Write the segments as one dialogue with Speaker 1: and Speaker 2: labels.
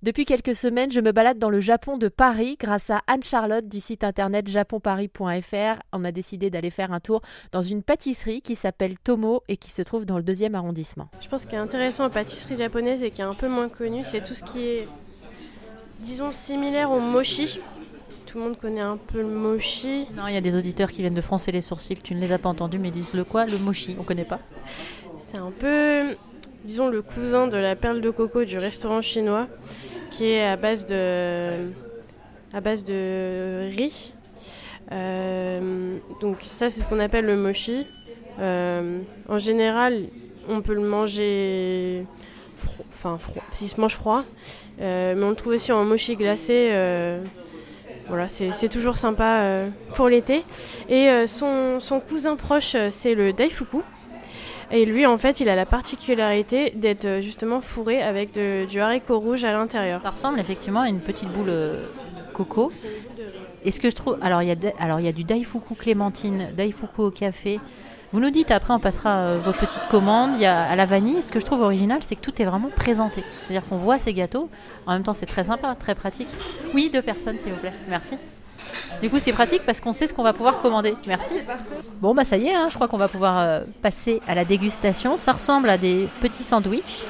Speaker 1: Depuis quelques semaines, je me balade dans le Japon de Paris grâce à Anne-Charlotte du site internet japonparis.fr. On a décidé d'aller faire un tour dans une pâtisserie qui s'appelle Tomo et qui se trouve dans le deuxième arrondissement.
Speaker 2: Je pense qu'il est intéressant en pâtisserie japonaise et qui est un peu moins connu, c'est tout ce qui est, disons, similaire au mochi. Tout le monde connaît un peu le mochi.
Speaker 1: Non, il y a des auditeurs qui viennent de froncer les sourcils, tu ne les as pas entendus, mais disent le quoi Le mochi, on connaît pas.
Speaker 2: C'est un peu, disons, le cousin de la perle de coco du restaurant chinois qui est à base de, à base de riz. Euh, donc ça c'est ce qu'on appelle le mochi. Euh, en général, on peut le manger enfin froid, s'il se mange froid, euh, mais on le trouve aussi en mochi glacé. voilà, c'est toujours sympa pour l'été. Et son, son, cousin proche, c'est le daifuku. Et lui, en fait, il a la particularité d'être euh, justement fourré avec du haricot rouge à l'intérieur.
Speaker 1: Ça ressemble effectivement à une petite boule euh, coco. Est-ce que je trouve alors il y a y a du daifuku clémentine, daifuku au café. Vous nous dites après on passera euh, vos petites commandes. Il y a à la vanille. Ce que je trouve original, c'est que tout est vraiment présenté. C'est-à-dire qu'on voit ces gâteaux. En même temps, c'est très sympa, très pratique. Oui, deux personnes, s'il vous plaît. Merci. Du coup, c'est pratique parce qu'on sait ce qu'on va pouvoir commander. Merci. Bon, bah ça y est, hein, je crois qu'on va pouvoir euh, passer à la dégustation. Ça ressemble à des petits sandwichs.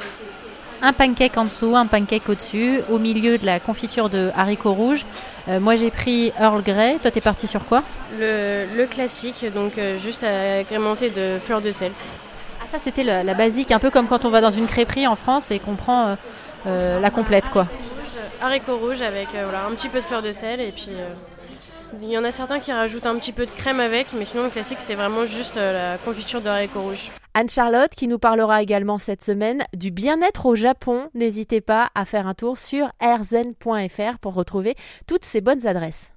Speaker 1: Un pancake en dessous, un pancake au-dessus, au milieu de la confiture de haricots rouges. Euh, moi, j'ai pris Earl Grey. Toi, t'es parti sur quoi?
Speaker 2: Le, classique, donc euh, juste agrémenté de fleurs de sel.
Speaker 1: Ah, ça, c'était la, la, basique, un peu comme quand on va dans une crêperie en France et qu'on prend la complète, quoi.
Speaker 2: Haricots rouges avec voilà, un petit peu de fleurs de sel et puis il y en a certains qui rajoutent un petit peu de crème avec, mais sinon le classique c'est vraiment juste euh, la confiture de haricots rouges.
Speaker 1: Anne-Charlotte qui nous parlera également cette semaine du bien-être au Japon. N'hésitez pas à faire un tour sur airzen.fr pour retrouver toutes ces bonnes adresses.